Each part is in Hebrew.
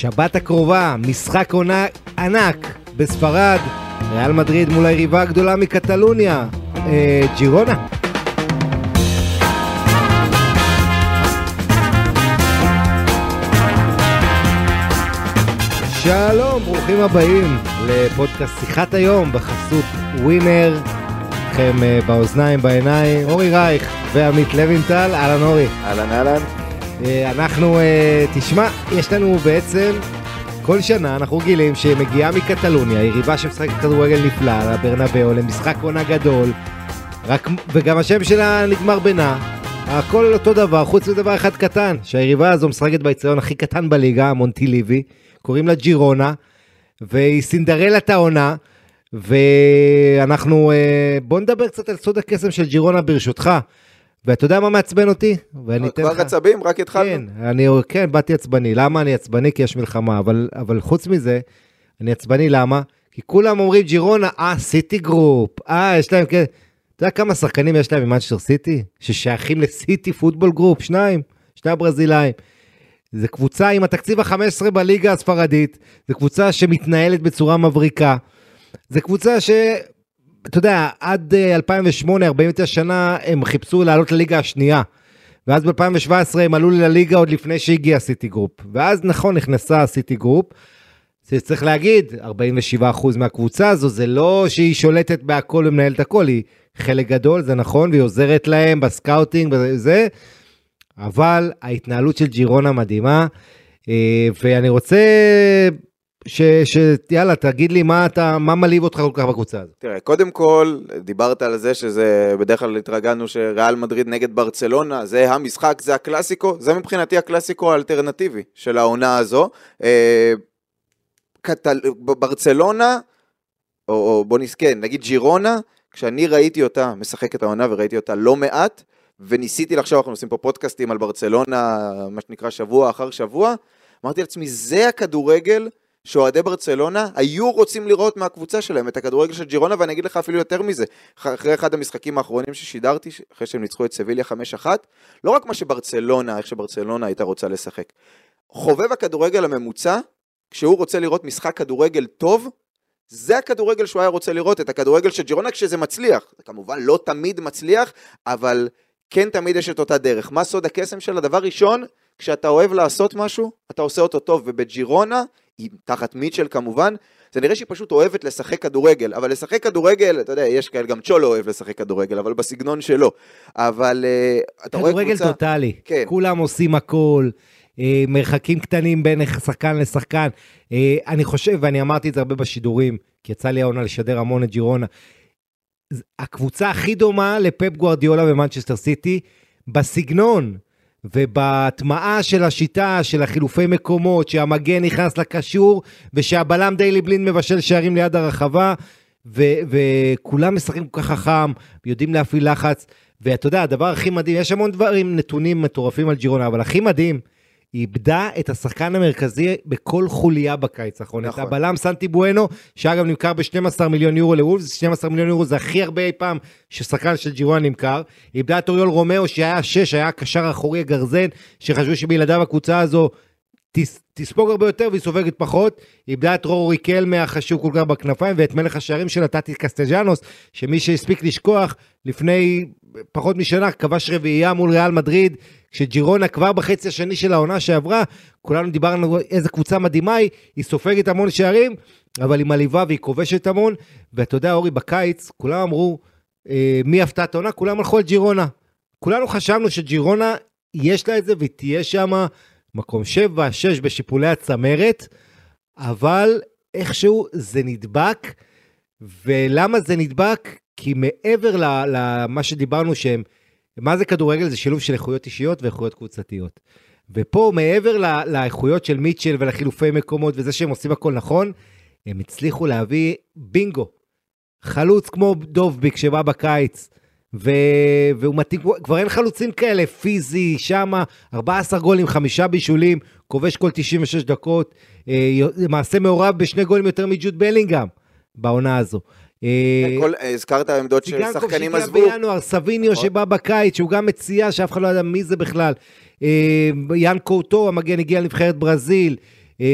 שבת הקרובה, משחק עונה ענק בספרד, ריאל מדריד מול היריבה הגדולה מקטלוניה, אה, ג'ירונה. שלום, ברוכים הבאים לפודקאסט שיחת היום בחסות ווינר. איתכם אה, באוזניים, בעיניים, אורי רייך ועמית לוינטל, אהלן אורי. אהלן אהלן. אה, אנחנו, אה, תשמע, יש לנו בעצם, כל שנה אנחנו גילים שמגיעה מקטלוניה, יריבה שמשחקת כדורגל נפלא, לברנבאו, למשחק עונה גדול, רק, וגם השם שלה נגמר בנע. הכל אותו דבר, חוץ מדבר אחד קטן, שהיריבה הזו משחקת באצטדיון הכי קטן בליגה, מונטיליבי, קוראים לה ג'ירונה, והיא סינדרלת העונה, ואנחנו, אה, בוא נדבר קצת על סוד הקסם של ג'ירונה ברשותך. ואתה יודע מה מעצבן אותי? ואני אתן כבר לך... עצבים? רק התחלנו? כן, אני, כן, באתי עצבני. למה אני עצבני? כי יש מלחמה. אבל, אבל חוץ מזה, אני עצבני למה? כי כולם אומרים ג'ירונה, אה, סיטי גרופ, אה, יש להם כן... אתה יודע כמה שחקנים יש להם ממנצ'סטר סיטי? ששייכים לסיטי פוטבול גרופ? שניים, שני הברזילאים. זו קבוצה עם התקציב ה-15 בליגה הספרדית, זו קבוצה שמתנהלת בצורה מבריקה. זו קבוצה ש... אתה יודע, עד אה, 2008, 49 שנה, הם חיפשו לעלות לליגה השנייה. ואז ב-2017 הם עלו לליגה עוד לפני שהגיע סיטי גרופ. ואז נכון, נכנסה סיטי גרופ. צריך להגיד, 47% מהקבוצה הזו, זה לא שהיא שולטת בהכל ומנהלת הכל, היא חלק גדול, זה נכון, והיא עוזרת להם בסקאוטינג וזה, אבל ההתנהלות של ג'ירונה מדהימה, אה, ואני רוצה ש, ש... יאללה, תגיד לי מה אתה, מה מלהיב אותך כל כך בקבוצה הזאת. תראה, קודם כל, דיברת על זה שזה, בדרך כלל התרגלנו שריאל מדריד נגד ברצלונה, זה המשחק, זה הקלאסיקו, זה מבחינתי הקלאסיקו האלטרנטיבי של העונה הזו. אה, קטל... ברצלונה, או, או בוא נזכה, נגיד ג'ירונה, כשאני ראיתי אותה משחקת העונה וראיתי אותה לא מעט, וניסיתי לחשוב, אנחנו עושים פה פודקאסטים על ברצלונה, מה שנקרא שבוע אחר שבוע, אמרתי לעצמי, זה הכדורגל שאוהדי ברצלונה היו רוצים לראות מהקבוצה שלהם, את הכדורגל של ג'ירונה, ואני אגיד לך אפילו יותר מזה, אחרי אחד המשחקים האחרונים ששידרתי, אחרי שהם ניצחו את סביליה 5-1, לא רק מה שברצלונה, איך שברצלונה הייתה רוצה לשחק. חובב הכדורגל הממוצע, כשהוא רוצה לראות משחק כדורגל טוב, זה הכדורגל שהוא היה רוצה לראות, את הכדורגל של ג'ירונה כשזה מצליח. זה כמובן לא תמיד מצליח, אבל כן תמיד יש את אותה דרך. מה סוד הקסם שלה? דבר ראשון, כשאתה אוהב לעשות משהו, אתה עושה אותו טוב, ובג'ירונה, היא תחת מיטשל כמובן, זה נראה שהיא פשוט אוהבת לשחק כדורגל, אבל לשחק כדורגל, אתה יודע, יש כאלה, גם צ'ולו אוהב לשחק כדורגל, אבל בסגנון שלו. אבל uh, אתה רואה קבוצה... כדורגל טוטאלי, כן. כולם עושים הכל. אה, מרחקים קטנים בין שחקן לשחקן. אה, אני חושב, ואני אמרתי את זה הרבה בשידורים, כי יצא לי העונה לשדר המון את ג'ירונה, הקבוצה הכי דומה לפפ גוארדיולה במנצ'סטר סיטי, בסגנון ובהטמעה של השיטה של החילופי מקומות, שהמגן נכנס לקשור ושהבלם דיילי בלין מבשל שערים ליד הרחבה, ו- וכולם משחקים כל כך חכם, יודעים להפעיל לחץ. ואתה יודע, הדבר הכי מדהים, יש המון דברים, נתונים מטורפים על ג'ירונה, אבל הכי מדהים, היא איבדה את השחקן המרכזי בכל חוליה בקיץ האחרון. נכון. את הבלם סנטי בואנו, שאגב נמכר ב-12 מיליון יורו לוולפס, 12 מיליון יורו זה הכי הרבה אי פעם ששחקן של ג'ירונה נמכר. היא איבדה את אוריול רומאו שהיה שש, היה הקשר האחורי הגרזן, שחשבו שבלעדיו הקבוצה הזו תס, תספוג הרבה יותר והיא סופגת פחות. איבדה את רורי קלמה החשוב כל כך בכנפיים, ואת מלך השערים שלה טאטי קסטג'אנוס, שמי שהספיק לשכוח, לפני פחות משנה כבש רביעייה מול ריאל מדריד, כשג'ירונה כבר בחצי השני של העונה שעברה, כולנו דיברנו איזה קבוצה מדהימה היא, היא סופגת המון שערים, אבל היא מלאיבה והיא כובשת המון, ואתה יודע, אורי, בקיץ, כולם אמרו, אה, מי הפתעת העונה? כולם הלכו על ג'ירונה. כולנו חשבנו שג'ירונה, יש לה את זה והיא תהיה שם מקום 7, 6 בשיפולי הצמרת, אבל איכשהו זה נדבק, ולמה זה נדבק? כי מעבר למה שדיברנו שהם, מה זה כדורגל? זה שילוב של איכויות אישיות ואיכויות קבוצתיות. ופה, מעבר לאיכויות של מיטשל ולחילופי מקומות וזה שהם עושים הכל נכון, הם הצליחו להביא בינגו. חלוץ כמו דובביק שבא בקיץ, ו... והוא מתאים, כבר אין חלוצים כאלה, פיזי, שמה, 14 גולים, חמישה בישולים, כובש כל 96 דקות, אה, למעשה מעורב בשני גולים יותר מג'וד בלינגהם בעונה הזו. אה, הזכרת עמדות של שחקנים עזבו. ציגנקוב בינואר, סביניו נכון. שבא בקיץ, שהוא גם מציע שאף אחד לא יודע מי זה בכלל. אה, יאן קורטו, המגן, הגיע לנבחרת ברזיל. אה,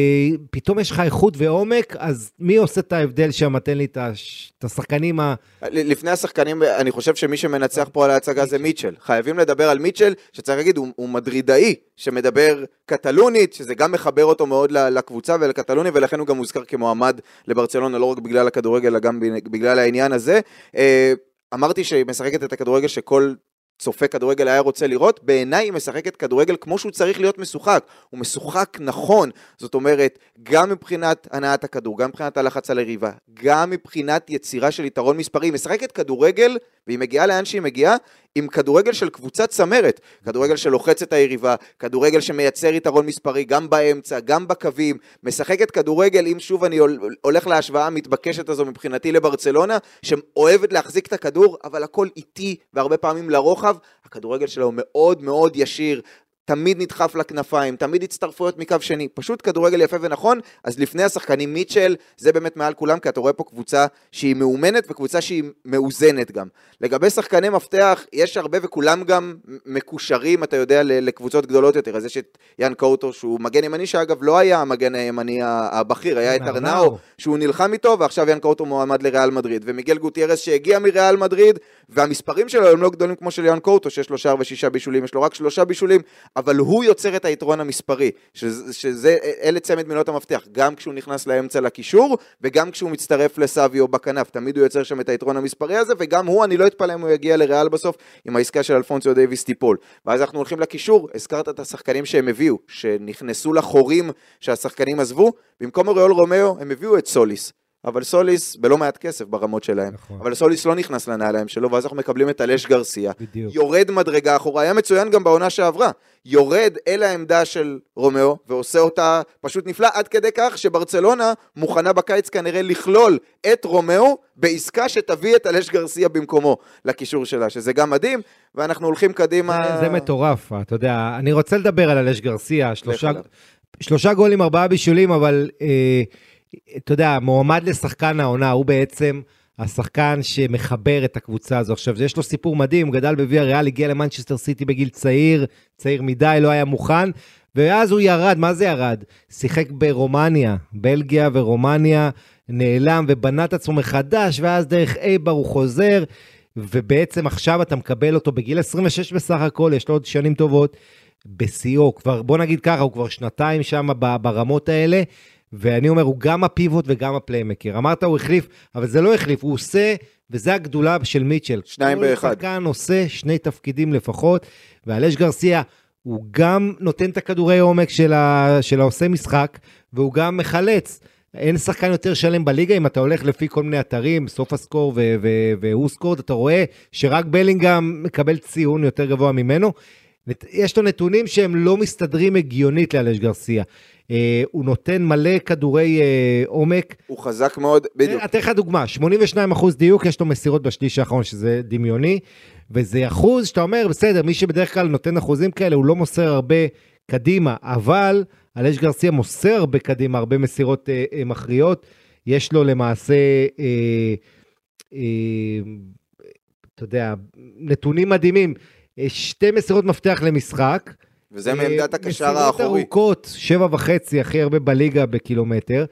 פתאום יש לך איכות ועומק, אז מי עושה את ההבדל שם? תן לי את הש- את השחקנים ה... לפני השחקנים, אני חושב שמי שמנצח פה על ההצגה זה מיטשל. חייבים לדבר על מיטשל, שצריך להגיד, הוא, הוא מדרידאי, שמדבר קטלונית, שזה גם מחבר אותו מאוד לקבוצה ולקטלוניה, ולכן הוא גם מוזכר כמועמד לברצלונה, לא רק בגלל הכדורגל, אלא גם בגלל העניין הזה. אה, אמרתי שהיא משחקת את הכדורגל שכל צופה כדורגל היה רוצה לראות, בעיניי היא משחקת כדורגל כמו שהוא צריך להיות משוחק. הוא משוחק נכון, זאת אומרת, גם מבחינת הנעת הכדור, גם מבחינת הלחץ על היריבה, גם מבחינת יצירה של יתרון מספרי. היא משחקת כדורגל, והיא מגיעה לאן שהיא מגיעה, עם כדורגל של קבוצת צמרת. כדורגל שלוחץ את היריבה, כדורגל שמייצר יתרון מספרי גם באמצע, גם בקווים. משחקת כדורגל, אם שוב אני הול- הולך להשוואה המתבקשת הזו מבחינתי לברצלונה, שאוהבת להחזיק את הכדור, אבל הכל איטי והרבה פעמים לרוחב. הכדורגל שלה הוא מאוד מאוד ישיר. תמיד נדחף לכנפיים, תמיד הצטרפויות מקו שני, פשוט כדורגל יפה ונכון, אז לפני השחקנים מיטשל, זה באמת מעל כולם, כי אתה רואה פה קבוצה שהיא מאומנת וקבוצה שהיא מאוזנת גם. לגבי שחקני מפתח, יש הרבה וכולם גם מקושרים, אתה יודע, לקבוצות גדולות יותר, אז יש את יאן קאוטו, שהוא מגן ימני, שאגב לא היה המגן הימני הבכיר, היה את ארנאו. שהוא נלחם איתו, ועכשיו יאן קאוטו מועמד לריאל מדריד, ומיגל גוטיירס שהגיע מריאל מדריד, והמספרים שלו הם לא גדולים כמו של יאן קאוטו, שיש לו שער ושישה בישולים, יש לו רק שלושה בישולים, אבל הוא יוצר את היתרון המספרי, שזה, שזה אלה צמד מילות המפתח, גם כשהוא נכנס לאמצע לקישור, וגם כשהוא מצטרף לסביו בכנף, תמיד הוא יוצר שם את היתרון המספרי הזה, וגם הוא, אני לא אתפלא אם הוא יגיע לריאל בסוף, אם העסקה של אלפונסיו דייוויס תיפול. ואז אנחנו הולכים לקישור, הזכרת את השחקנים שהם הביאו, שנכנסו לחורים שהשחקנים עזבו, במקום אוריול רומאו הם הביאו את סוליס. הביאו את סוליס בלא מעט כסף ברמות שלהם. נכון. אבל סוליס לא נכנס לנעליים שלו, ואז אנחנו מקבלים את אלייש גרסיה. בדיוק. יורד מדרגה אחורה, היה מצוין גם בעונה שעברה. יורד אל העמדה של רומאו, ועושה אותה פשוט נפלא, עד כדי כך שברצלונה מוכנה בקיץ כנראה לכלול את רומאו בעסקה שתביא את אלייש גרסיה במקומו לקישור שלה, שזה גם מדהים, ואנחנו הולכים קדימה. זה, זה מטורף, אתה יודע, אני רוצה לדבר על אלייש גרסיה, שלושה. שלושה גולים, ארבעה בישולים, אבל אה, אתה יודע, מועמד לשחקן העונה, הוא בעצם השחקן שמחבר את הקבוצה הזו. עכשיו, יש לו סיפור מדהים, הוא גדל בוויה ריאל, הגיע למנצ'סטר סיטי בגיל צעיר, צעיר מדי, לא היה מוכן, ואז הוא ירד, מה זה ירד? שיחק ברומניה, בלגיה ורומניה, נעלם ובנה את עצמו מחדש, ואז דרך אייבר הוא חוזר. ובעצם עכשיו אתה מקבל אותו בגיל 26 בסך הכל, יש לו עוד שנים טובות, בשיאו, כבר, בוא נגיד ככה, הוא כבר שנתיים שם ברמות האלה, ואני אומר, הוא גם הפיבוט וגם הפליימקר. אמרת הוא החליף, אבל זה לא החליף, הוא עושה, וזה הגדולה של מיטשל. שניים באחד. כל שחקן עושה שני תפקידים לפחות, ואלש גרסיה, הוא גם נותן את הכדורי עומק של, ה, של העושה משחק, והוא גם מחלץ. אין שחקן יותר שלם בליגה, אם אתה הולך לפי כל מיני אתרים, סוף הסקור והוא סקורד, אתה רואה שרק בלינגהם מקבל ציון יותר גבוה ממנו. יש לו נתונים שהם לא מסתדרים הגיונית לאלש גרסיה. אה, הוא נותן מלא כדורי אה, עומק. הוא חזק מאוד, בדיוק. אתן לך דוגמה, 82 אחוז דיוק, יש לו מסירות בשליש האחרון, שזה דמיוני, וזה אחוז שאתה אומר, בסדר, מי שבדרך כלל נותן אחוזים כאלה, הוא לא מוסר הרבה קדימה, אבל אלש גרסיה מוסר הרבה קדימה, הרבה מסירות אה, אה, מכריעות. יש לו למעשה, אה, אה, אתה יודע, נתונים מדהימים. אה, שתי מסירות מפתח למשחק. וזה מעמדת אה, הקשר מסירות האחורי. ארוכות, שבע וחצי, הכי הרבה בליגה בקילומטר.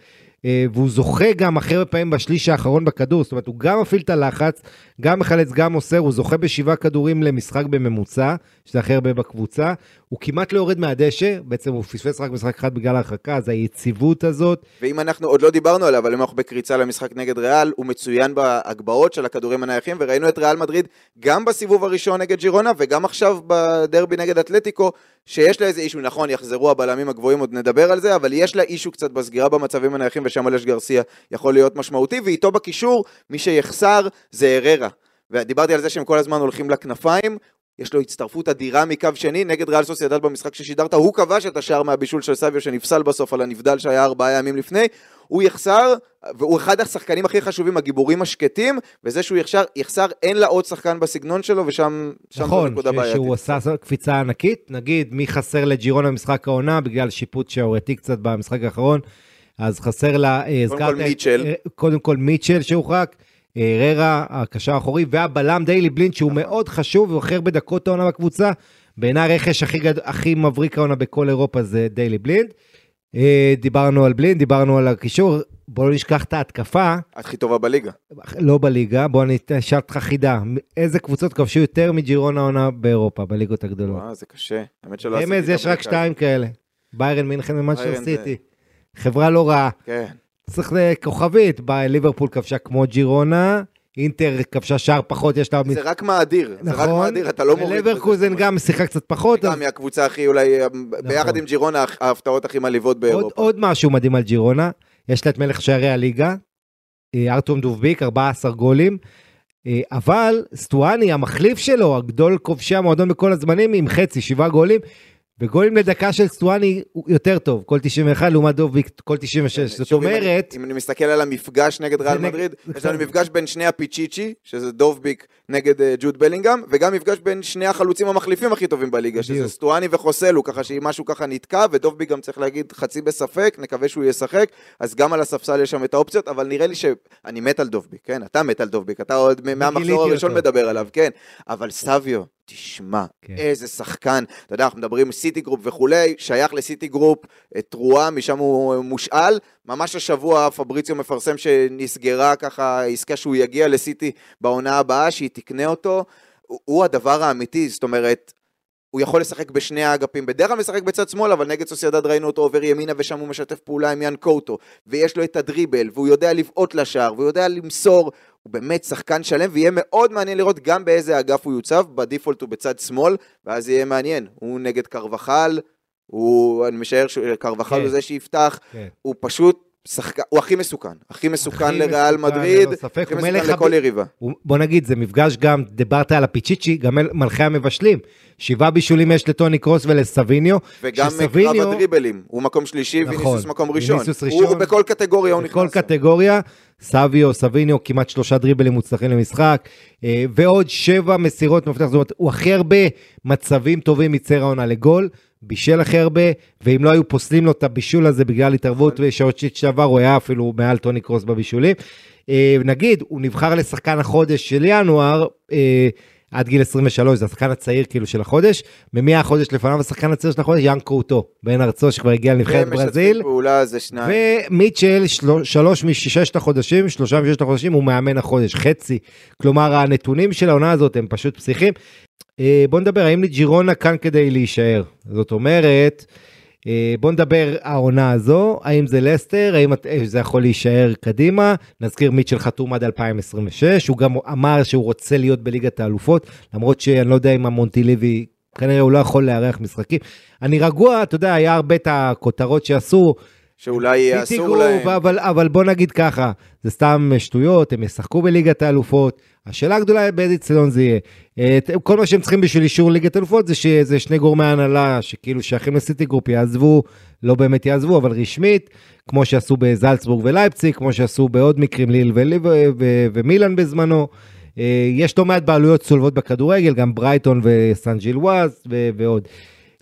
אה, והוא זוכה גם הכי הרבה פעמים בשליש האחרון בכדור, זאת אומרת, הוא גם מפעיל את הלחץ, גם מחלץ, גם מוסר, הוא זוכה בשבעה כדורים למשחק בממוצע, שזה הכי הרבה בקבוצה. הוא כמעט לא יורד מהדשא, בעצם הוא פספס רק משחק אחד בגלל ההרחקה, אז היציבות הזאת, ואם אנחנו, עוד לא דיברנו עליו, אבל אם אנחנו בקריצה למשחק נגד ריאל, הוא מצוין בהגבהות של הכדורים הנייחים, וראינו את ריאל מדריד גם בסיבוב הראשון נגד ג'ירונה, וגם עכשיו בדרבי נגד אתלטיקו, שיש לה איזה אישו, נכון, יחזרו הבלמים הגבוהים, עוד נדבר על זה, אבל יש לה אישו קצת בסגירה במצבים הנייחים, ושם אלש גרסיה יכול להיות משמעותי, ואיתו בקישור, מי שיחסר זה אררה. ודיברתי על זה שהם כל הזמן הולכים לכנפיים, יש לו הצטרפות אדירה מקו שני נגד ריאל סוסיידד במשחק ששידרת, הוא כבש את השער מהבישול של סביו שנפסל בסוף על הנבדל שהיה ארבעה ימים לפני, הוא יחסר, והוא אחד השחקנים הכי חשובים, הגיבורים השקטים, וזה שהוא יחסר, יחסר אין לה עוד שחקן בסגנון שלו, ושם שם זו נכון, נקודה ש- בעייתית. שהוא עשה קפיצה ענקית, נגיד מי חסר לג'ירונה במשחק העונה, בגלל שיפוט שעורתי קצת במשחק האחרון, אז חסר לה, אה, קודם הזכרת כל מיטשל. אה, קודם כל מיטשל שהורחק, אה, ררה, הקשר האחורי, והבלם דיילי בלינד, שהוא נכון. מאוד חשוב, והוא הכי הרבה דקות העונה בקבוצה. בעיניי הרכש הכי, גד... הכי מבריק העונה בכל אירופה זה דיילי בלינד. אה, דיברנו על בלין, דיברנו על הקישור, בואו לא נשכח את ההתקפה, הכי טובה בליגה. לא בליגה, בואו אני אשאל אותך חידה, איזה קבוצות כבשו יותר מג'ירונה עונה באירופה, בליגות הגדולות? וואו, זה קשה. האמת שלא עשיתי את יש רק. שתיים כאלה, ביירן מינכן ומנצ'סטר זה- סיטי. חברה לא רעה. כן. צריך לכוכבית, ב- ליברפול כבשה כמו ג'ירונה, אינטר כבשה שער פחות, יש לה... זה רק מאדיר. זה רק מאדיר, אתה לא מוריד. לברקוזן בזה. גם שיחק קצת פחות, אז גם מהקבוצה הכי אולי, ביחד עם ג'ירונה, ההפתעות הכי מעליבות עוד, באירופה. עוד משהו מדהים על ג'ירונה, יש לה את מלך שערי הליגה, אה, ארטום דובביק, 14 גולים, אה, אבל סטואני, המחליף שלו, הגדול כובשי המועדון בכל הזמנים, עם חצי, שבעה גולים, וגולים לדקה של סטואני הוא יותר טוב, כל 91 לעומת דובביק כל 96, זאת שוב, אם אני- אומרת, אם אני מסתכל על המפגש נגד ריאל מדריד, יש לנו מפגש בין שני הפיצ'יצ'י, שזה דובביק נגד אה, ג'וד בלינגהם, וגם מפגש בין שני החלוצים המחליפים הכי טובים בליגה, שזה בדיוק. סטואני וחוסלו, ככה שאם משהו ככה נתקע, ודובביק גם צריך להגיד חצי בספק, נקווה שהוא ישחק, אז גם על הספסל יש שם את האופציות, אבל נראה לי שאני מת על דובביק, כן? אתה מת על דובביק, אתה עוד מהמחזור הראשון אותו. מדבר עליו, כן? אבל סביו, תשמע, כן. איזה שחקן, אתה יודע, אנחנו מדברים סיטי גרופ וכולי, שייך לסיטי גרופ, אה, טרואה, משם הוא מושאל. ממש השבוע פבריציו מפרסם שנסגרה ככה עסקה שהוא יגיע לסיטי בעונה הבאה, שהיא תקנה אותו. הוא- הדבר האמיתי, זאת אומרת, הוא יכול לשחק בשני האגפים, בדרך כלל משחק בצד שמאל, אבל נגד סוסיידד ראינו אותו עובר ימינה ושם הוא משתף פעולה עם יאן קוטו, ויש לו את הדריבל, והוא יודע לבעוט לשער, והוא יודע למסור, הוא באמת שחקן שלם, ויהיה מאוד מעניין לראות גם באיזה אגף הוא יוצב, בדיפולט הוא בצד שמאל, ואז יהיה מעניין, הוא נגד קרבחל, הוא, אני משער שקרבחל כן. הוא זה שיפתח, כן. הוא פשוט שחקן, הוא הכי מסוכן, הכי מסוכן הכי לריאל מסוכן, מדריד, ללא ספק, הכי הוא מסוכן לכל הב- יריבה. הוא- בוא נגיד, זה מפגש גם, דיברת על הפיצ'יצ'י, גם אל- מלכי המבשלים. שבעה בישולים יש לטוני קרוס ולסביניו. וגם שסביניו- קרב הדריבלים, הוא מקום שלישי, נכון, ויניסוס מקום ראשון. ויניסיוס הוא ראשון. בכל קטגוריה הוא נכנס. בכל קטגוריה, סביו, סביניו, כמעט שלושה דריבלים מוצלחים למשחק, אה, ועוד שבע מסירות מפתח, זאת אומרת, הוא הכי הרבה מצבים טובים מצר העונה לגול, בישל הכי הרבה, ואם לא היו פוסלים לו את הבישול הזה בגלל התערבות נכון. ושעוצ'יץ' שעבר, הוא היה אפילו מעל טוני קרוס בבישולים. אה, נגיד, הוא נבחר לשחקן החודש של ינואר, אה, עד גיל 23, זה השחקן הצעיר כאילו של החודש, ומי החודש לפניו השחקן הצעיר של החודש? יאן קרוטו, בן ארצו שכבר הגיע לנבחרת ברזיל. פעולה. ומיטשל, של, שלוש מששת החודשים, שלושה מששת החודשים, הוא מאמן החודש, חצי. כלומר, הנתונים של העונה הזאת הם פשוט פסיכיים. אה, בוא נדבר, האם ג'ירונה כאן כדי להישאר? זאת אומרת, אה, בוא נדבר העונה הזו, האם זה לסטר, האם אה, זה יכול להישאר קדימה. נזכיר מיטשל חתום עד 2026, הוא גם אמר שהוא רוצה להיות בליגת האלופות, למרות שאני לא יודע אם המונטיליבי, כנראה הוא לא יכול לארח משחקים. אני רגוע, אתה יודע, היה הרבה את הכותרות שעשו, שאולי סיטי אסור להם. אבל, אבל בוא נגיד ככה, זה סתם שטויות, הם ישחקו בליגת האלופות. השאלה הגדולה באיזה אצטדיון זה יהיה. אה, כל מה שהם צריכים בשביל אישור ליגת האלופות זה שזה שני גורמי הנהלה שכאילו שייכים לסיטי גרופ יעזבו, לא באמת יעזבו, אבל רשמית, כמו שעשו בזלצבורג ולייפציג, כמו שעשו בעוד מקרים ליל וליב- ו- ומילאן בזמנו. אה, יש לא מעט בעלויות צולבות בכדורגל, גם ברייטון וסן ג'ילואז ועוד.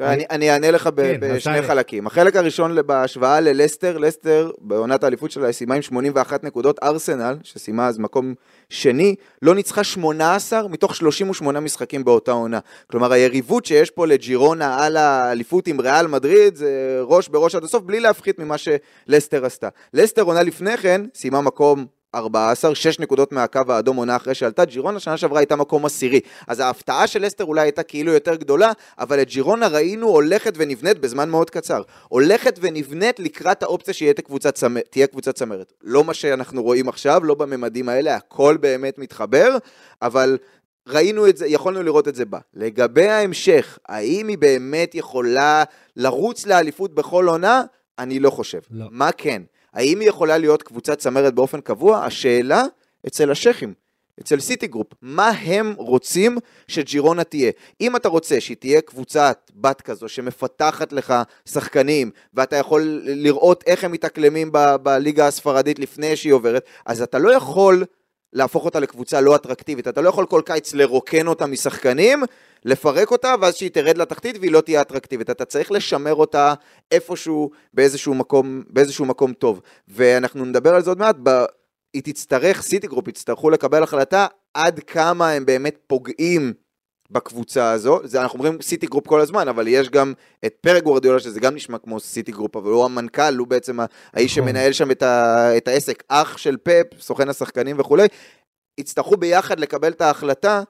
אני, אני אענה לך כן, בשני תענה. חלקים. החלק הראשון בהשוואה ללסטר, לסטר בעונת האליפות שלה סיימה עם 81 נקודות, ארסנל, שסיימה אז מקום שני, לא ניצחה 18 מתוך 38 משחקים באותה עונה. כלומר היריבות שיש פה לג'ירונה על האליפות עם ריאל מדריד זה ראש בראש עד הסוף, בלי להפחית ממה שלסטר עשתה. לסטר עונה לפני כן סיימה מקום 14, 6 נקודות מהקו האדום עונה אחרי שעלתה, ג'ירונה שנה שעברה הייתה מקום עשירי. אז ההפתעה של לסטר אולי הייתה כאילו יותר גדולה, אבל את ג'ירונה ראינו הולכת ונבנית בזמן מאוד קצר. הולכת ונבנית לקראת האופציה שתהיה קבוצת, צמ... קבוצת צמרת. לא מה שאנחנו רואים עכשיו, לא בממדים האלה, הכל באמת מתחבר, אבל ראינו את זה, יכולנו לראות את זה בה. לגבי ההמשך, האם היא באמת יכולה לרוץ לאליפות בכל עונה? אני לא חושב. לא. מה כן? האם היא יכולה להיות קבוצת צמרת באופן קבוע? השאלה אצל השייחים, אצל סיטי גרופ. מה הם רוצים שג'ירונה תהיה? אם אתה רוצה שהיא תהיה קבוצת בת כזו שמפתחת לך שחקנים, ואתה יכול לראות איך הם מתאקלמים ב- בליגה הספרדית לפני שהיא עוברת, אז אתה לא יכול להפוך אותה לקבוצה לא אטרקטיבית. אתה לא יכול כל קיץ לרוקן אותה משחקנים, לפרק אותה, ואז שהיא תרד לתחתית והיא לא תהיה אטרקטיבית. אתה צריך לשמר אותה איפשהו, באיזשהו מקום, באיזשהו מקום טוב. ואנחנו נדבר על זה עוד מעט, ב... היא תצטרך, סיטי גרופ יצטרכו לקבל החלטה עד כמה הם באמת פוגעים בקבוצה הזו, זה אנחנו אומרים סיטי גרופ כל הזמן, אבל יש גם את פרה גווארדיולה, שזה גם נשמע כמו סיטי גרופ, אבל הוא המנכ"ל, הוא בעצם האיש נכון. שמנהל שם את, ה, את העסק, אח של פפ, סוכן השחקנים וכולי, יצטרכו ביחד לקבל את ההחלטה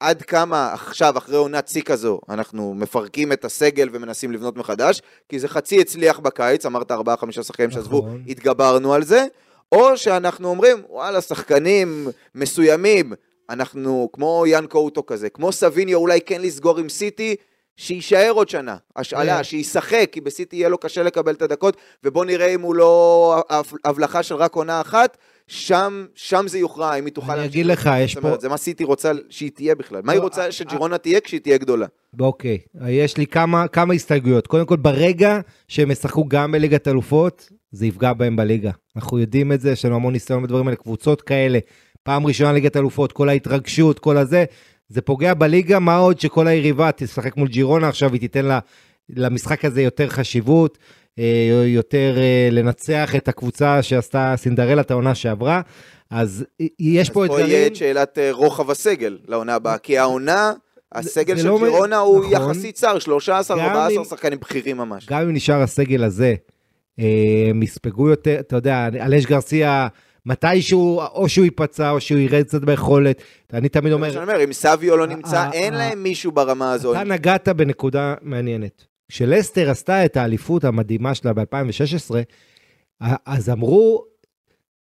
עד כמה עכשיו, אחרי עונת שיא כזו, אנחנו מפרקים את הסגל ומנסים לבנות מחדש, כי זה חצי הצליח בקיץ, אמרת ארבעה, חמישה שחקנים שעזבו, נכון. התגברנו על זה, או שאנחנו אומרים, וואלה, שחקנים מסוימים, אנחנו כמו יאן קאוטו כזה, כמו סביניו, אולי כן לסגור עם סיטי, שיישאר עוד שנה, השאלה, כן. שישחק, כי בסיטי יהיה לו קשה לקבל את הדקות, ובוא נראה אם הוא לא הבלחה של רק עונה אחת, שם, שם זה יוכרע, אם היא תוכל אני. אגיד לך, יש פה... זה מה סיטי רוצה שהיא תהיה בכלל. מה היא לא, רוצה אה, שג'ירונה תהיה כשהיא תהיה גדולה? אוקיי, יש לי כמה, כמה הסתייגויות. קודם כל, ברגע שהם ישחקו גם בליגת אלופות, זה יפגע בהם בליגה. אנחנו יודעים את זה, יש לנו המון ניסיון בדברים האלה, קבוצות כאלה, פעם ראשונה ליגת אלופות, כל ההתרגשות, כל הזה, זה פוגע בליגה, מה עוד שכל היריבה תשחק מול ג'ירונה עכשיו, היא תיתן לה, למשחק הזה יותר חשיבות, אה, יותר אה, לנצח את הקבוצה שעשתה סינדרלה את העונה שעברה. אז יש פה אז פה יהיה אתגרים. את שאלת אה, רוחב הסגל לעונה הבאה, כי העונה, הסגל של לא- ג'ירונה הוא נכון. יחסית צר, 13, גם 14 אם- שחקנים בכירים ממש. גם אם נשאר הסגל הזה, הם יספגו יותר, אתה יודע, אלש גרסיה, מתישהו, או שהוא ייפצע, או שהוא ירד קצת ביכולת. אני תמיד זה מה שאני אומר, אומר, אם סביו לא נמצא, אה, אין אה, להם מישהו ברמה הזו. אתה נגעת בנקודה מעניינת. כשלסטר עשתה את האליפות המדהימה שלה ב-2016, אז אמרו,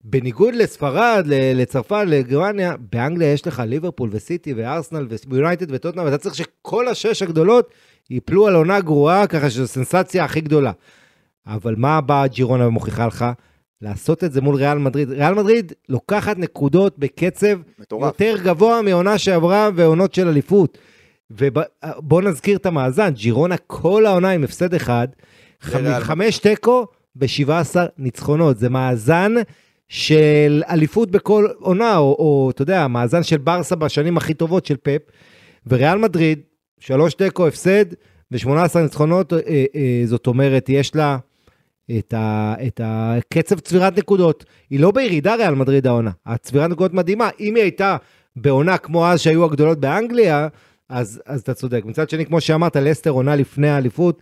בניגוד לספרד, לצרפת, לגרמניה, באנגליה יש לך ליברפול וסיטי וארסנל ויונייטד וטוטנאם, ואתה צריך שכל השש הגדולות ייפלו על עונה גרועה, ככה שזו סנסציה הכי גדולה. אבל מה באה ג'ירונה ומוכיחה לך? לעשות את זה מול ריאל מדריד. ריאל מדריד לוקחת נקודות בקצב מטורף. יותר גבוה מעונה שעברה ועונות של אליפות. ובוא נזכיר את המאזן, ג'ירונה כל העונה עם הפסד אחד, חמש תיקו ב-17 ניצחונות. זה מאזן של אליפות בכל עונה, או, או אתה יודע, מאזן של ברסה בשנים הכי טובות של פפ. וריאל מדריד, שלוש תיקו הפסד ו-18 ניצחונות, אה, אה, זאת אומרת, יש לה את, ה, את הקצב צבירת נקודות. היא לא בירידה ריאל מדריד העונה, הצבירת נקודות מדהימה. אם היא הייתה בעונה כמו אז שהיו הגדולות באנגליה, אז, אז אתה צודק. מצד שני, כמו שאמרת, לסטר עונה לפני האליפות,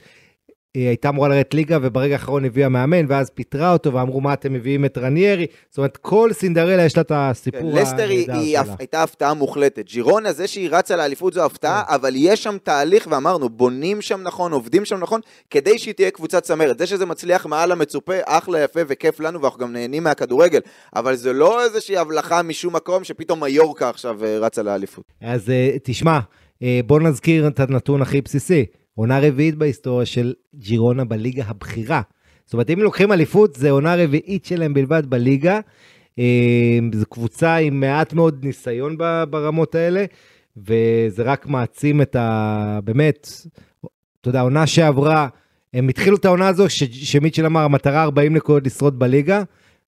היא הייתה אמורה לרדת ליגה, וברגע האחרון הביאה מאמן, ואז פיטרה אותו, ואמרו, מה אתם מביאים את רניירי? זאת אומרת, כל סינדרלה יש לה את כן, הסיפור לסטר היא, הנהדר היא שלה. הייתה הפתעה מוחלטת. ג'ירונה, זה שהיא רצה לאליפות זו הפתעה, אבל יש שם תהליך, ואמרנו, בונים שם נכון, עובדים שם נכון, כדי שהיא תהיה קבוצת צמרת. זה שזה מצליח מעל המצופה, אחלה, יפה וכיף לנו, ואנחנו גם נהנים מהכדורגל. אבל זה לא איזושהי הבלחה משום מקום, שפתאום מיורקה עכשיו אה, רצה לאליפות. אז אה, תשמע, אה, בוא נזכיר את הנתון הכי בסיסי. עונה רביעית בהיסטוריה של ג'ירונה בליגה הבכירה. זאת אומרת, אם לוקחים אליפות, זה עונה רביעית שלהם בלבד בליגה. אה, זו קבוצה עם מעט מאוד ניסיון ברמות האלה, וזה רק מעצים את ה... באמת, אתה יודע, העונה שעברה, הם התחילו את העונה הזו, ש- שמיטשל אמר, המטרה 40 נקודות לשרוד בליגה,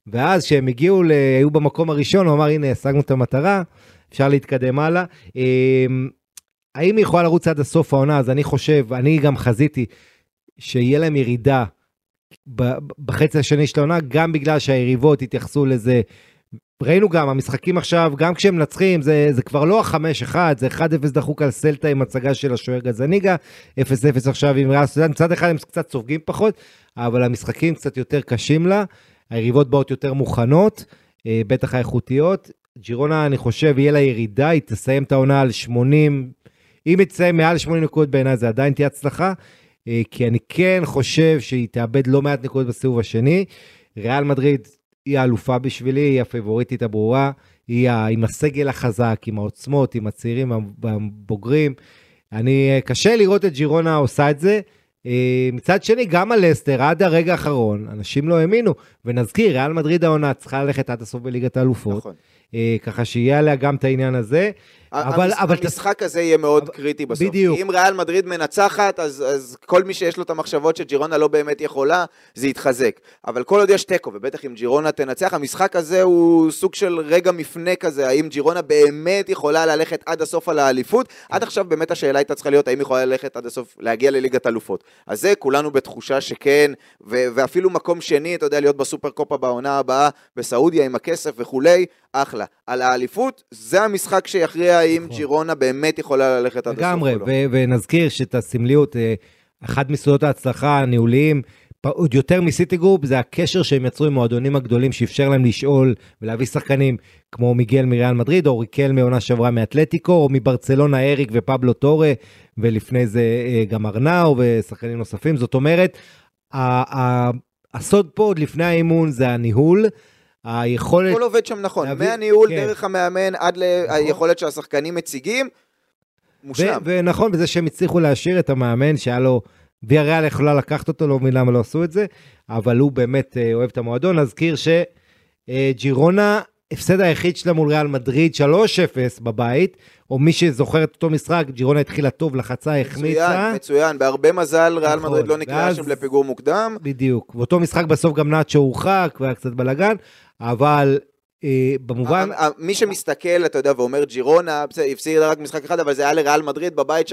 ואז כשהם הגיעו, ל- היו במקום הראשון, הוא אמר, הנה, השגנו את המטרה, אפשר להתקדם הלאה. האם היא יכולה לרוץ עד הסוף העונה? אז אני חושב, אני גם חזיתי שיהיה להם ירידה בחצי השני של העונה, גם בגלל שהיריבות התייחסו לזה. ראינו גם, המשחקים עכשיו, גם כשהם מנצחים, זה, זה כבר לא ה-5-1, זה 1-0 דחוק על סלטה עם הצגה של השוער גזניגה, 0-0 עכשיו עם ריאל מצד אחד הם קצת סופגים פחות, אבל המשחקים קצת יותר קשים לה, היריבות באות יותר מוכנות, אה, בטח האיכותיות. ג'ירונה, אני חושב, יהיה לה ירידה, היא תסיים את העונה על 80, אם היא תסיים מעל 80 נקודות בעיניי, זה עדיין תהיה הצלחה, אה, כי אני כן חושב שהיא תאבד לא מעט נקודות בסיבוב השני. ריאל מדריד היא האלופה בשבילי, היא הפייבוריטית הברורה, היא עם הסגל החזק, עם העוצמות, עם הצעירים והבוגרים. אני, אה, קשה לראות את ג'ירונה עושה את זה. אה, מצד שני, גם על לסטר, עד הרגע האחרון, אנשים לא האמינו. ונזכיר, ריאל מדריד העונה צריכה ללכת עד הסוף בליגת האלופות, נכון. ככה שיהיה עליה גם את העניין הזה. אבל- המש- אבל המשחק הזה יהיה מאוד אבל- קריטי בסוף. בדיוק. אם ריאל מדריד מנצחת, אז, אז כל מי שיש לו את המחשבות שג'ירונה לא באמת יכולה, זה יתחזק. אבל כל עוד יש תיקו, ובטח אם ג'ירונה תנצח, המשחק הזה הוא סוג של רגע מפנה כזה, האם ג'ירונה באמת יכולה ללכת עד הסוף על האליפות? עד עכשיו באמת השאלה הייתה צריכה להיות האם היא יכולה ללכת עד הסוף, להגיע לליגת אלופות. אז זה כולנו בתחושה שכן, ו- ואפילו מקום שני, אתה יודע, להיות בסופר קופה בעונה הבאה בסעודיה עם הכסף וכולי, אחלה. על האליפות, זה המשחק שיכריע נכון. ג'ירונה באמת יכולה ללכת עד הסוף לגמרי, לא. ונזכיר שאת הסמליות, אה, אחת מסודות ההצלחה הניהוליים, עוד יותר מסיטי גרופ, זה הקשר שהם יצרו עם מועדונים הגדולים, שאפשר להם לשאול ולהביא שחקנים כמו מיגל מריאל מדריד, או ריקלמה עונה שעברה מאתלטיקו, או מברצלונה אריק ופבלו טורה, ולפני זה אה, גם ארנאו ושחקנים נוספים. זאת אומרת, הסוד פה עוד לפני האימון זה הניהול, היכולת... הכל עובד שם נכון, להביא- מהניהול כן. דרך המאמן עד ליכולת שהשחקנים מציגים, מושלם. ו- ונכון, בזה שהם הצליחו להשאיר את המאמן שהיה לו, ויה ריאל יכולה לקחת אותו, לא מבין למה לא עשו את זה, אבל הוא באמת אה, אוהב את המועדון. נזכיר שג'ירונה, הפסד היחיד שלה מול ריאל מדריד, 3-0 בבית, או מי שזוכר את אותו משחק, ג'ירונה התחילה טוב, לחצה, החמיצה. מצוין, מצוין, בהרבה מזל ריאל נכון, מדריד לא נקלעה ואז- שם לפיגור מוקדם. בדיוק. באותו משחק בסוף גם נאצ'ו הורחק, והיה קצת בלאגן, אבל במובן... ה- ה- מי שמסתכל, אתה יודע, ואומר ג'ירונה, בסדר, הפסידה רק משחק אחד, אבל זה היה לריאל מדריד בבית 3-0,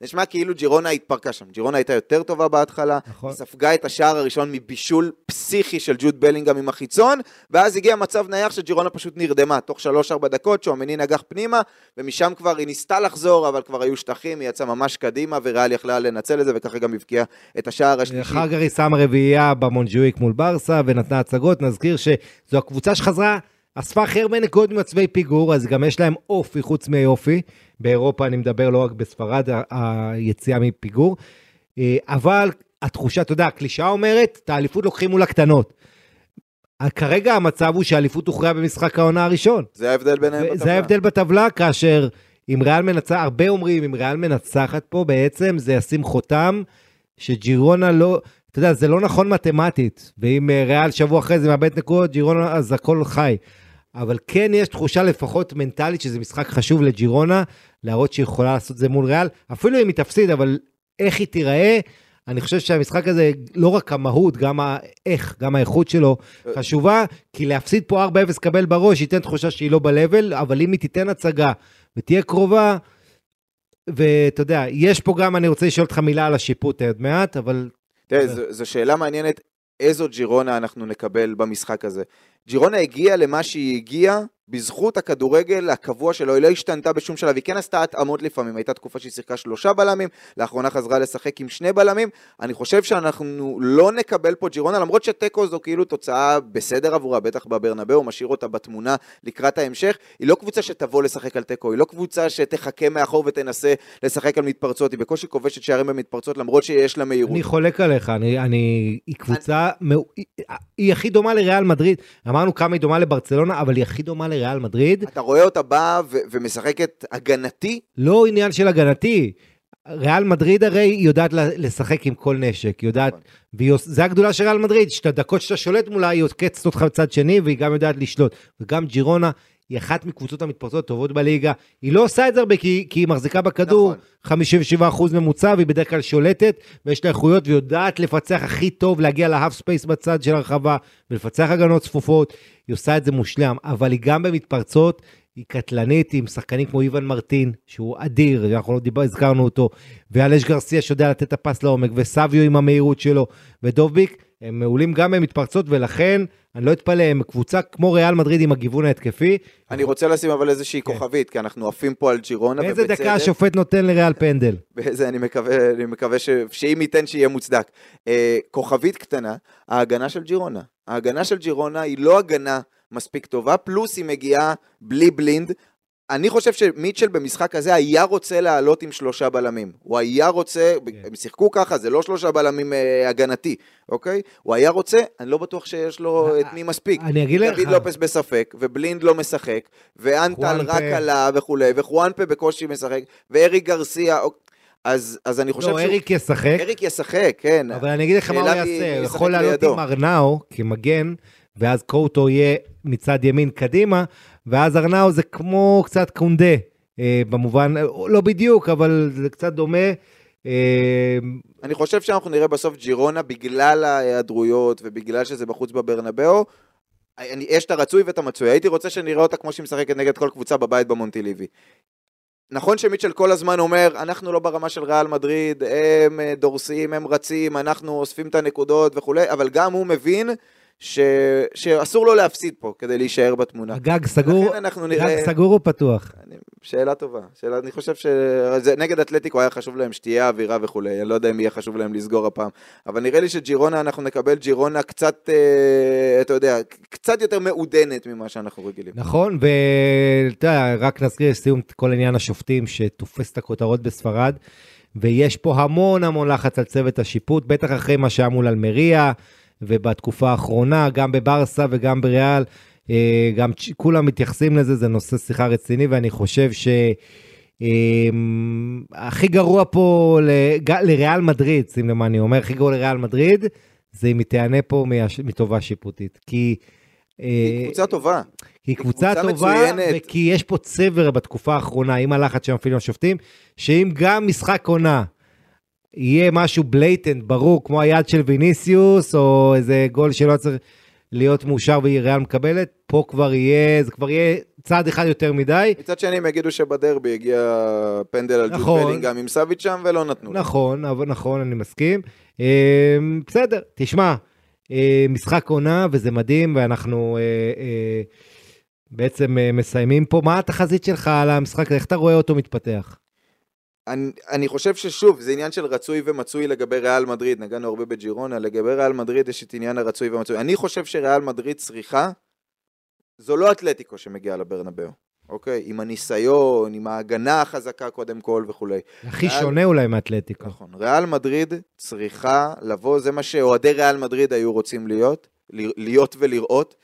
נשמע כאילו ג'ירונה התפרקה שם. ג'ירונה הייתה יותר טובה בהתחלה, נכון. ספגה את השער הראשון מבישול פסיכי של ג'וד בלינגהם עם החיצון, ואז הגיע מצב נייח שג'ירונה פשוט נרדמה, תוך 3-4 דקות, שועמני נגח פנימה, ומשם כבר היא ניסתה לחזור, אבל כבר היו שטחים, היא יצאה ממש קדימה, וריאל יכלה לנצל את זה, וככה גם הבקיעה את השער השלישי. אחר כך היא שמה רביעייה במונג'וויק מול ברסה ונתנה הצגות. נזכיר שזו הקבוצה שחזרה, אספה הכי הרבה נקודות ממצבי פיגור, אז גם יש להם אופי חוץ מיופי. באירופה אני מדבר לא רק בספרד, היציאה מפיגור. אה, אבל התחושה, אתה יודע, הקלישאה אומרת, את האליפות לוקחים מול הקטנות. כרגע המצב הוא שהאליפות הוכרעה במשחק העונה הראשון. זה ההבדל ביניהם בטבלה. זה ההבדל בטבלה, כאשר אם ריאל מנצחת, הרבה אומרים, אם ריאל מנצחת פה, בעצם זה ישים חותם שג'ירונה לא, אתה יודע, זה לא נכון מתמטית, ואם אה, ריאל שבוע אחרי זה מאבד נקודות, ג'ירונה, אז הכל חי. אבל כן יש תחושה לפחות מנטלית שזה משחק חשוב לג'ירונה, להראות שהיא יכולה לעשות את זה מול ריאל, אפילו אם היא תפסיד, אבל איך היא תיראה, אני חושב שהמשחק הזה, לא רק המהות, גם האיך, גם האיכות שלו, חשובה, כי להפסיד פה 4-0 קבל בראש, ייתן תחושה שהיא לא ב-level, אבל אם היא תיתן הצגה ותהיה קרובה, ואתה יודע, יש פה גם, אני רוצה לשאול אותך מילה על השיפוט עוד מעט, אבל תראה, זו, שאלה מעניינת, איזו ג'ירונה אנחנו נקבל במשחק הזה. ג'ירונה הגיעה למה שהיא הגיעה בזכות הכדורגל הקבוע שלו, היא לא השתנתה בשום שלב, היא כן עשתה התאמות לפעמים, הייתה תקופה שהיא שיחקה שלושה בלמים, לאחרונה חזרה לשחק עם שני בלמים, אני חושב שאנחנו לא נקבל פה ג'ירונה, למרות שתיקו זו כאילו תוצאה בסדר עבורה, בטח בברנבאו, משאיר אותה בתמונה לקראת ההמשך, היא לא קבוצה שתבוא לשחק על תיקו, היא לא קבוצה שתחכה מאחור ותנסה לשחק על מתפרצות, היא בקושי כובשת שערים במתפרצות, למרות שיש לה מהירות. אני חולק עליך, אני, אני, היא קבוצה, אני... היא, היא הכי דומה לריאל מדריד, אמרנו כמה היא דומה לברצלונה, אבל היא הכי דומה לריאל מדריד. אתה רואה אותה באה ו- ומשחקת הגנתי? לא עניין של הגנתי. ריאל מדריד הרי יודעת לשחק עם כל נשק, היא יודעת, וזה הגדולה של ריאל מדריד, שאת הדקות שאתה שולט מולה היא עוקצת אותך בצד שני, והיא גם יודעת לשלוט. וגם ג'ירונה היא אחת מקבוצות המתפרצות הטובות בליגה, היא לא עושה את זה הרבה כי, כי היא מחזיקה בכדור, נכון. 57% ממוצע, והיא בדרך כלל שולטת, ויש לה איכויות, ויודעת לפצח הכי טוב, להגיע לה half space בצד של הרחבה, ולפצח הגנות צפופות, היא עושה את זה מושלם, אבל היא גם במתפרצות, היא קטלנית עם שחקנים כמו איוון מרטין, שהוא אדיר, אנחנו לא דיבר, הזכרנו אותו, ואלייש גרסיה שיודע לתת את הפס לעומק, וסביו עם המהירות שלו, ודובביק, הם מעולים גם במתפרצות, ולכן אני לא אתפלא, הם קבוצה כמו ריאל מדריד עם הגיוון ההתקפי. אני רוצה לשים אבל איזושהי כן. כוכבית, כי אנחנו עפים פה על ג'ירונה, באיזה ובצדק. דקה השופט נותן לריאל פנדל? באיזה, אני מקווה, אני מקווה ש, שאם ייתן שיהיה מוצדק. אה, כוכבית קטנה, ההגנה של ג'ירונה. ההגנה של ג'ירונה היא לא הגנה מספיק טובה, פלוס היא מגיעה בלי בלינד. אני חושב שמיטשל במשחק הזה היה רוצה לעלות עם שלושה בלמים. הוא היה רוצה, כן. הם שיחקו ככה, זה לא שלושה בלמים אה, הגנתי, אוקיי? הוא היה רוצה, אני לא בטוח שיש לו את מי מספיק. אני אגיד לך. דוד לופס בספק, ובלינד לא משחק, ואנטל רק עלה וכולי, וחואנפה בקושי משחק, וארי גרסיה, אז, אז אני חושב לא, שהוא... לא, אריק ישחק. אריק ישחק, כן. אבל אני אגיד לך מה הוא יעשה, הוא יכול לעלות עם ארנאו כמגן, ואז קוטו יהיה מצד ימין קדימה, ואז ארנאו זה כמו קצת קונדה, אה, במובן, לא בדיוק, אבל זה קצת דומה. אה, אני חושב שאנחנו נראה בסוף ג'ירונה בגלל ההיעדרויות ובגלל שזה בחוץ בברנבאו. אני, יש את הרצוי ואת המצוי, הייתי רוצה שנראה אותה כמו שהיא משחקת נגד כל קבוצה בבית במונטיליבי. נכון שמיטשל כל הזמן אומר, אנחנו לא ברמה של ריאל מדריד, הם דורסים, הם רצים, אנחנו אוספים את הנקודות וכולי, אבל גם הוא מבין ש... שאסור לו להפסיד פה כדי להישאר בתמונה. הגג סגור, נראה... גג סגור או פתוח? אני, שאלה טובה. שאלה, אני חושב שנגד אתלטיקו היה חשוב להם שתהיה אווירה וכולי, אני לא יודע אם יהיה חשוב להם לסגור הפעם. אבל נראה לי שג'ירונה, אנחנו נקבל ג'ירונה קצת, אה, אתה יודע, קצת יותר מעודנת ממה שאנחנו רגילים. נכון, ואתה יודע, רק נזכיר לסיום את כל עניין השופטים שתופס את הכותרות בספרד, ויש פה המון המון לחץ על צוות השיפוט, בטח אחרי מה שהיה מול אלמריה, ובתקופה האחרונה, גם בברסה וגם בריאל, אה, גם כולם מתייחסים לזה, זה נושא שיחה רציני, ואני חושב ש... אמ, הכי גרוע פה לג- לריאל מדריד, שים לב מה אני אומר, הכי גרוע לריאל מדריד, זה אם היא תיהנה פה מהש- מטובה שיפוטית. כי... היא אה, קבוצה טובה. היא קבוצה קבוצה טובה, מצוינת. וכי יש פה צבר בתקופה האחרונה, עם הלחץ שמפעילים השופטים, שאם גם משחק עונה יהיה משהו בלייטנט, ברור, כמו היד של ויניסיוס, או איזה גול שלא צריך להיות מאושר וריאל מקבלת, פה כבר יהיה, זה כבר יהיה צעד אחד יותר מדי. מצד שני הם יגידו שבדרבי הגיע פנדל על ג'וד נכון. בלינגהם עם סאביץ' שם ולא נתנו. לו. נכון, אבל נכון, אני מסכים. אה, בסדר, תשמע, אה, משחק עונה וזה מדהים, ואנחנו אה, בעצם מסיימים פה. מה התחזית שלך על המשחק? איך אתה רואה אותו מתפתח? אני, אני חושב ששוב, זה עניין של רצוי ומצוי לגבי ריאל מדריד, נגענו הרבה בג'ירונה, לגבי ריאל מדריד יש את עניין הרצוי ומצוי. אני חושב שריאל מדריד צריכה, זו לא אתלטיקו שמגיעה לברנבאו, אוקיי? עם הניסיון, עם ההגנה החזקה קודם כל וכולי. הכי ריאל- שונה אולי מאתלטיקו. נכון. ריאל מדריד צריכה לבוא, זה מה שאוהדי ריאל מדריד היו רוצים להיות, ל- להיות ולראות.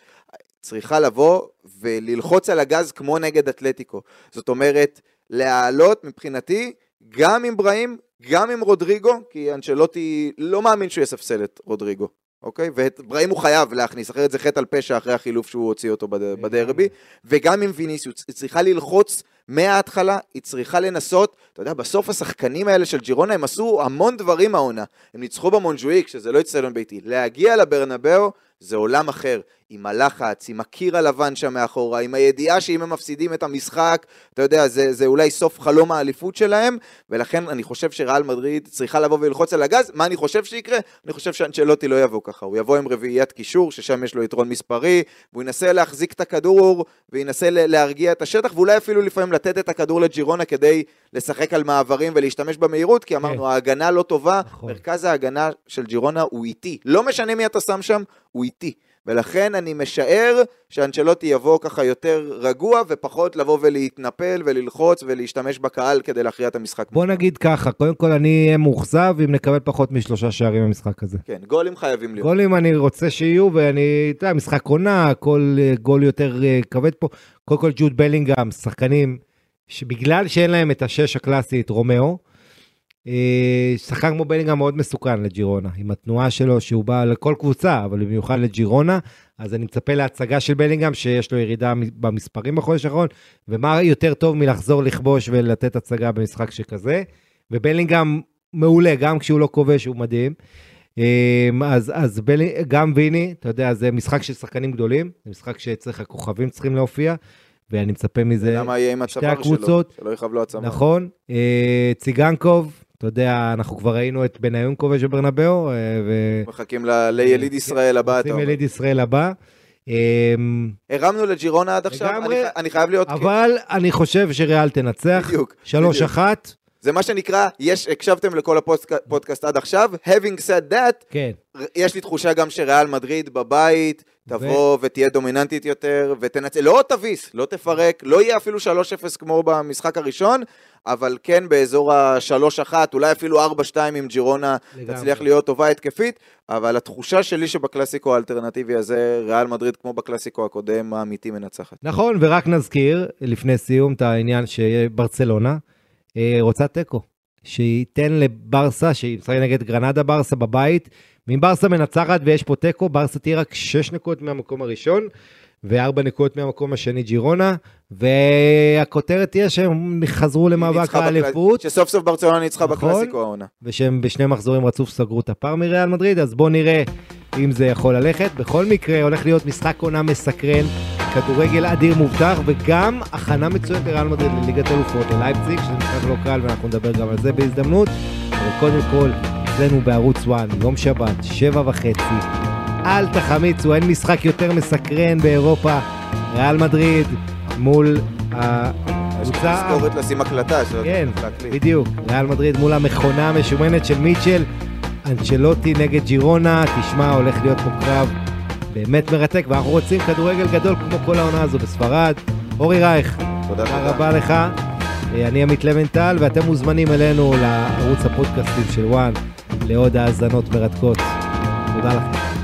צריכה לבוא וללחוץ על הגז כמו נגד אתלטיקו. זאת אומרת, להעלות מבחינתי גם עם בראים, גם עם רודריגו, כי אנצ'לוטי לא מאמין שהוא יספסל את רודריגו, אוקיי? ואת בראים הוא חייב להכניס, אחרת זה חטא על פשע אחרי החילוף שהוא הוציא אותו בד- בדרבי. וגם עם ויניסיוס, היא צריכה ללחוץ מההתחלה, היא צריכה לנסות, אתה יודע, בסוף השחקנים האלה של ג'ירונה, הם עשו המון דברים העונה. הם ניצחו במונג'ואיק, שזה לא אצטדיון ביתי. להגיע לברנבאו זה עולם אחר, עם הלחץ, עם הקיר הלבן שם מאחורה, עם הידיעה שאם הם מפסידים את המשחק, אתה יודע, זה, זה אולי סוף חלום האליפות שלהם, ולכן אני חושב שריאל מדריד צריכה לבוא וללחוץ על הגז. מה אני חושב שיקרה? אני חושב שאנצ'לוטי לא יבוא ככה, הוא יבוא עם רביעיית קישור, ששם יש לו יתרון מספרי, והוא ינסה להחזיק את הכדור, וינסה להרגיע את השטח, ואולי אפילו לפעמים לתת את הכדור לג'ירונה כדי לשחק על מעברים ולהשתמש במהירות, כי אמרנו, ההגנה לא טובה, נכון. מרכז ההגנה של ג'ירונה הוא איטי. לא משנה מי אתה שם שם, הוא איטי. ולכן אני משער שאנצ'לוטי יבוא ככה יותר רגוע ופחות לבוא ולהתנפל וללחוץ ולהשתמש בקהל כדי להכריע את המשחק. בוא נגיד ככה, קודם כל אני אהיה מאוכזב אם נקבל פחות משלושה שערים במשחק הזה. כן, גולים חייבים להיות. גולים אני רוצה שיהיו, ואני, אתה יודע, משחק עונה, כל אה, גול יותר אה, כבד פה. קודם כל ג'וד בלינגהם, שחקנים שבגלל שאין להם את השש הקלאסי, רומאו, אה, שחקן כמו בלינגהם מאוד מסוכן לג'ירונה, עם התנועה שלו שהוא בא לכל קבוצה, אבל במיוחד לג'ירונה, אז אני מצפה להצגה של בלינגהם, שיש לו ירידה במספרים בחודש האחרון, ומה יותר טוב מלחזור לכבוש ולתת הצגה במשחק שכזה. ובלינגהם מעולה, גם כשהוא לא כובש הוא מדהים. אמ, אז, אז בלי, גם ויני, אתה יודע, זה משחק של שחקנים גדולים, זה משחק שצריך, הכוכבים צריכים להופיע, ואני מצפה מזה, למה יהיה עם שתי שלו? הקבוצות. שלא יכאב לו הצוואר. נכון. אה, ציגנקוב, אתה יודע, אנחנו כבר ראינו את בניון כובש בברנבאו, אה, ו... מחכים ל- ליליד ישראל הבא, אתה רוצים אומר. יליד ישראל הבא. אמ, הרמנו לג'ירונה עד עכשיו. אני אני חייב להיות... אבל אני חושב שריאל תנצח, בדיוק, 3-1, זה מה שנקרא, יש, הקשבתם לכל הפודקאסט עד עכשיו, having said that, כן. יש לי תחושה גם שריאל מדריד בבית, תבוא ותהיה דומיננטית יותר, ותנצל, לא תביס, לא תפרק, לא יהיה אפילו 3-0 כמו במשחק הראשון, אבל כן באזור ה-3-1, אולי אפילו 4-2 עם ג'ירונה לגמרי. תצליח להיות טובה התקפית, אבל התחושה שלי שבקלאסיקו האלטרנטיבי הזה, ריאל מדריד כמו בקלאסיקו הקודם, האמיתי מנצחת. נכון, ורק נזכיר, לפני סיום, את העניין שברצלונה רוצה תיקו. שייתן לברסה, שהיא משחקת נגד גרנדה ברסה בבית, ואם ברסה מנצחת ויש פה תיקו, ברסה תהיה רק 6 נקודות מהמקום הראשון, ו-4 נקודות מהמקום השני ג'ירונה, והכותרת תהיה שהם חזרו למאבק האליפות, שסוף סוף ברצלונה ניצחה נכון. בקלאסיקו העונה. ושהם בשני מחזורים רצוף סגרו את הפער מריאל מדריד, אז בואו נראה אם זה יכול ללכת. בכל מקרה, הולך להיות משחק עונה מסקרן, כדורגל אדיר מובטח, וגם הכנה מצוינת לריאל מדריד לליגת אלופות, ללייפציג, שזה משחק לא קל, ואנחנו נדבר גם על זה בהזדמנות. אבל קודם כל, אצלנו בערוץ 1, יום שבת, שבע וחצי, אל תחמיצו, אין משחק יותר מסקרן באירופה. ריאל מדריד מול יש הקבוצה... תזכורת לשים הקלטה, שלא כן, להקליט. בדיוק. ריאל מדריד מול המכונה המשומנת של מיטשל. אנצ'לוטי נגד ג'ירונה, תשמע, הולך להיות פה קרב באמת מרתק, ואנחנו רוצים כדורגל גדול כמו כל העונה הזו בספרד. אורי רייך, תודה תודה. רבה לך. אה, אני עמית לבנטל, ואתם מוזמנים אלינו לערוץ הפודקאסטים של וואן לעוד האזנות מרתקות. תודה לכם.